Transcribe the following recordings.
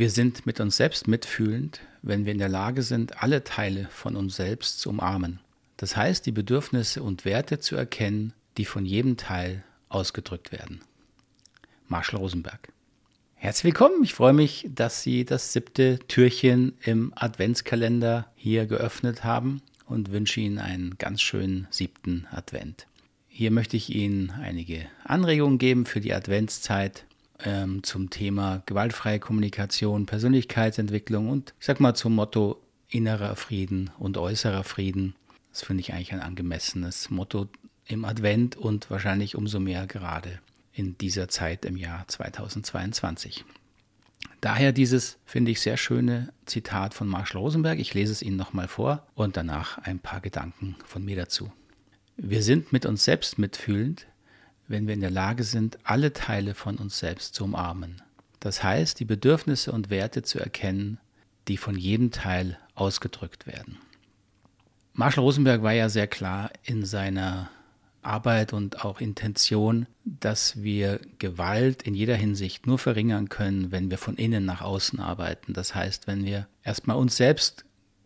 Wir sind mit uns selbst mitfühlend, wenn wir in der Lage sind, alle Teile von uns selbst zu umarmen. Das heißt, die Bedürfnisse und Werte zu erkennen, die von jedem Teil ausgedrückt werden. Marshall Rosenberg. Herzlich willkommen. Ich freue mich, dass Sie das siebte Türchen im Adventskalender hier geöffnet haben und wünsche Ihnen einen ganz schönen siebten Advent. Hier möchte ich Ihnen einige Anregungen geben für die Adventszeit ähm, zum Thema gewaltfreie Kommunikation, Persönlichkeitsentwicklung und ich sag mal zum Motto innerer Frieden und äußerer Frieden. Das finde ich eigentlich ein angemessenes Motto im Advent und wahrscheinlich umso mehr gerade in dieser Zeit im Jahr 2022. Daher dieses, finde ich, sehr schöne Zitat von Marshall Rosenberg. Ich lese es Ihnen nochmal vor und danach ein paar Gedanken von mir dazu. Wir sind mit uns selbst mitfühlend, wenn wir in der Lage sind, alle Teile von uns selbst zu umarmen. Das heißt, die Bedürfnisse und Werte zu erkennen, die von jedem Teil ausgedrückt werden. Marshall Rosenberg war ja sehr klar in seiner Arbeit und auch Intention, dass wir Gewalt in jeder Hinsicht nur verringern können, wenn wir von innen nach außen arbeiten. Das heißt, wenn wir erstmal uns selbst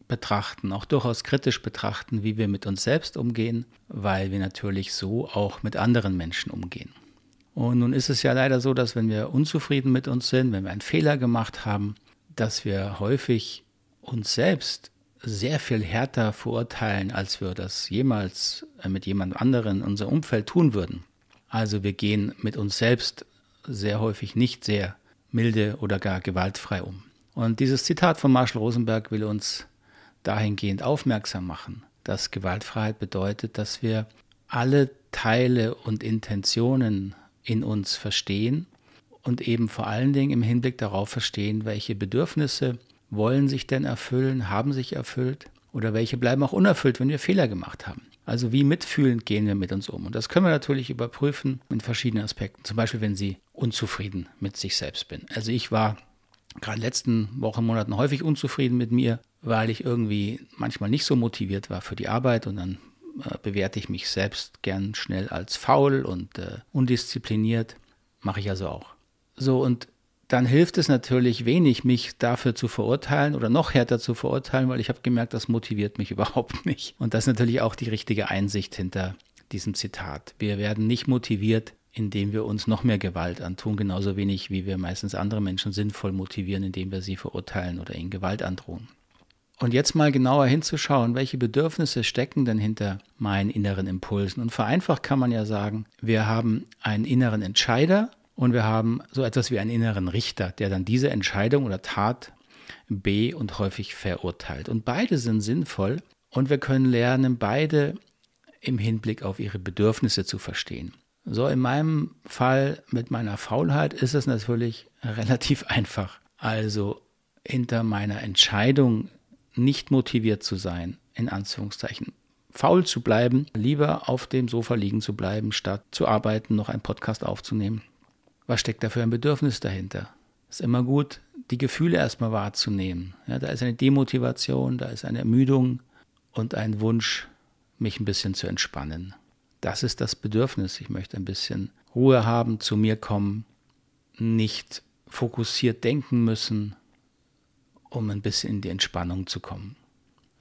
betrachten, auch durchaus kritisch betrachten, wie wir mit uns selbst umgehen, weil wir natürlich so auch mit anderen Menschen umgehen. Und nun ist es ja leider so, dass wenn wir unzufrieden mit uns sind, wenn wir einen Fehler gemacht haben, dass wir häufig uns selbst sehr viel härter verurteilen, als wir das jemals äh, mit jemand anderem in unserem Umfeld tun würden. Also wir gehen mit uns selbst sehr häufig nicht sehr milde oder gar gewaltfrei um. Und dieses Zitat von Marshall Rosenberg will uns dahingehend aufmerksam machen, dass Gewaltfreiheit bedeutet, dass wir alle Teile und Intentionen in uns verstehen und eben vor allen Dingen im Hinblick darauf verstehen, welche Bedürfnisse wollen sich denn erfüllen, haben sich erfüllt oder welche bleiben auch unerfüllt, wenn wir Fehler gemacht haben. Also wie mitfühlend gehen wir mit uns um. Und das können wir natürlich überprüfen in verschiedenen Aspekten. Zum Beispiel, wenn Sie unzufrieden mit sich selbst bin. Also ich war gerade letzten Wochen, Monaten häufig unzufrieden mit mir, weil ich irgendwie manchmal nicht so motiviert war für die Arbeit und dann äh, bewerte ich mich selbst gern schnell als faul und äh, undiszipliniert. Mache ich also auch. So, und dann hilft es natürlich wenig, mich dafür zu verurteilen oder noch härter zu verurteilen, weil ich habe gemerkt, das motiviert mich überhaupt nicht. Und das ist natürlich auch die richtige Einsicht hinter diesem Zitat. Wir werden nicht motiviert, indem wir uns noch mehr Gewalt antun, genauso wenig wie wir meistens andere Menschen sinnvoll motivieren, indem wir sie verurteilen oder ihnen Gewalt androhen. Und jetzt mal genauer hinzuschauen, welche Bedürfnisse stecken denn hinter meinen inneren Impulsen. Und vereinfacht kann man ja sagen, wir haben einen inneren Entscheider und wir haben so etwas wie einen inneren Richter, der dann diese Entscheidung oder Tat be- und häufig verurteilt. Und beide sind sinnvoll und wir können lernen, beide im Hinblick auf ihre Bedürfnisse zu verstehen. So in meinem Fall mit meiner Faulheit ist es natürlich relativ einfach. Also hinter meiner Entscheidung nicht motiviert zu sein, in Anführungszeichen, faul zu bleiben, lieber auf dem Sofa liegen zu bleiben, statt zu arbeiten, noch einen Podcast aufzunehmen. Was steckt da für ein Bedürfnis dahinter? Ist immer gut, die Gefühle erstmal wahrzunehmen. Ja, da ist eine Demotivation, da ist eine Ermüdung und ein Wunsch, mich ein bisschen zu entspannen. Das ist das Bedürfnis. Ich möchte ein bisschen Ruhe haben, zu mir kommen, nicht fokussiert denken müssen, um ein bisschen in die Entspannung zu kommen.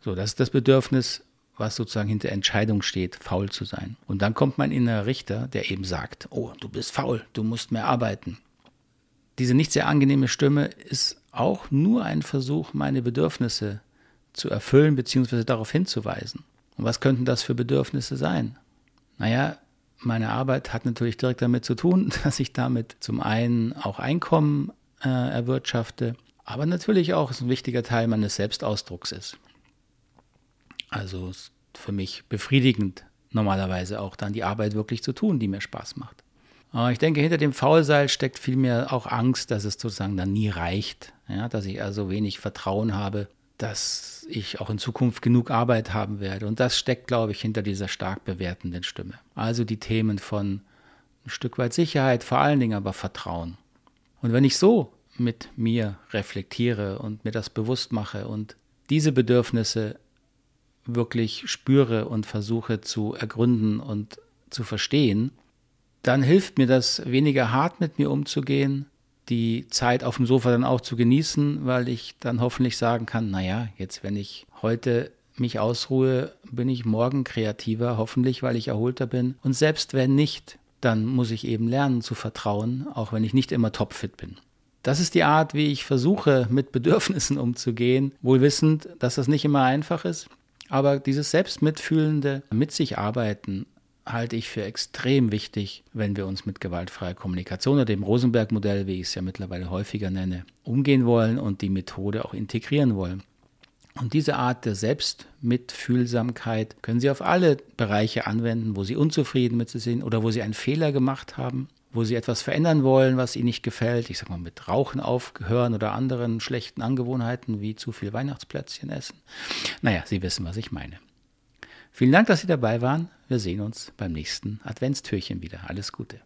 So, das ist das Bedürfnis, was sozusagen hinter Entscheidung steht, faul zu sein. Und dann kommt mein innerer Richter, der eben sagt, oh, du bist faul, du musst mehr arbeiten. Diese nicht sehr angenehme Stimme ist auch nur ein Versuch, meine Bedürfnisse zu erfüllen bzw. darauf hinzuweisen. Und was könnten das für Bedürfnisse sein? Naja, meine Arbeit hat natürlich direkt damit zu tun, dass ich damit zum einen auch Einkommen äh, erwirtschafte, aber natürlich auch ein wichtiger Teil meines Selbstausdrucks ist. Also ist für mich befriedigend, normalerweise auch dann die Arbeit wirklich zu tun, die mir Spaß macht. Aber ich denke, hinter dem Faulseil steckt vielmehr auch Angst, dass es sozusagen dann nie reicht. Ja, dass ich also wenig Vertrauen habe, dass ich auch in Zukunft genug Arbeit haben werde. Und das steckt, glaube ich, hinter dieser stark bewertenden Stimme. Also die Themen von ein Stück weit Sicherheit, vor allen Dingen aber Vertrauen. Und wenn ich so mit mir reflektiere und mir das bewusst mache und diese Bedürfnisse wirklich spüre und versuche zu ergründen und zu verstehen, dann hilft mir das weniger hart mit mir umzugehen, die Zeit auf dem Sofa dann auch zu genießen, weil ich dann hoffentlich sagen kann, naja, jetzt wenn ich heute mich ausruhe, bin ich morgen kreativer, hoffentlich, weil ich erholter bin. Und selbst wenn nicht, dann muss ich eben lernen zu vertrauen, auch wenn ich nicht immer topfit bin. Das ist die Art, wie ich versuche, mit Bedürfnissen umzugehen, wohl wissend, dass das nicht immer einfach ist. Aber dieses selbstmitfühlende Mit sich arbeiten halte ich für extrem wichtig, wenn wir uns mit gewaltfreier Kommunikation oder dem Rosenberg-Modell, wie ich es ja mittlerweile häufiger nenne, umgehen wollen und die Methode auch integrieren wollen. Und diese Art der Selbstmitfühlsamkeit können Sie auf alle Bereiche anwenden, wo Sie unzufrieden mit sich sind oder wo Sie einen Fehler gemacht haben, wo Sie etwas verändern wollen, was Ihnen nicht gefällt. Ich sage mal mit Rauchen aufgehören oder anderen schlechten Angewohnheiten wie zu viel Weihnachtsplätzchen essen. Naja, Sie wissen, was ich meine. Vielen Dank, dass Sie dabei waren. Wir sehen uns beim nächsten Adventstürchen wieder. Alles Gute.